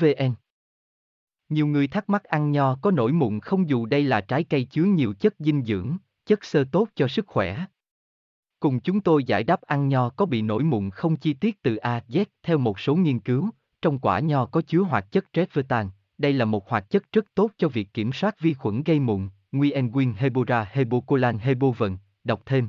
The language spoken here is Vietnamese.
vn nhiều người thắc mắc ăn nho có nổi mụn không dù đây là trái cây chứa nhiều chất dinh dưỡng, chất xơ tốt cho sức khỏe. Cùng chúng tôi giải đáp ăn nho có bị nổi mụn không chi tiết từ A Z theo một số nghiên cứu, trong quả nho có chứa hoạt chất Tretvertan, đây là một hoạt chất rất tốt cho việc kiểm soát vi khuẩn gây mụn, Nguyen Nguyen Hebora Hebocolan Hebovần, đọc thêm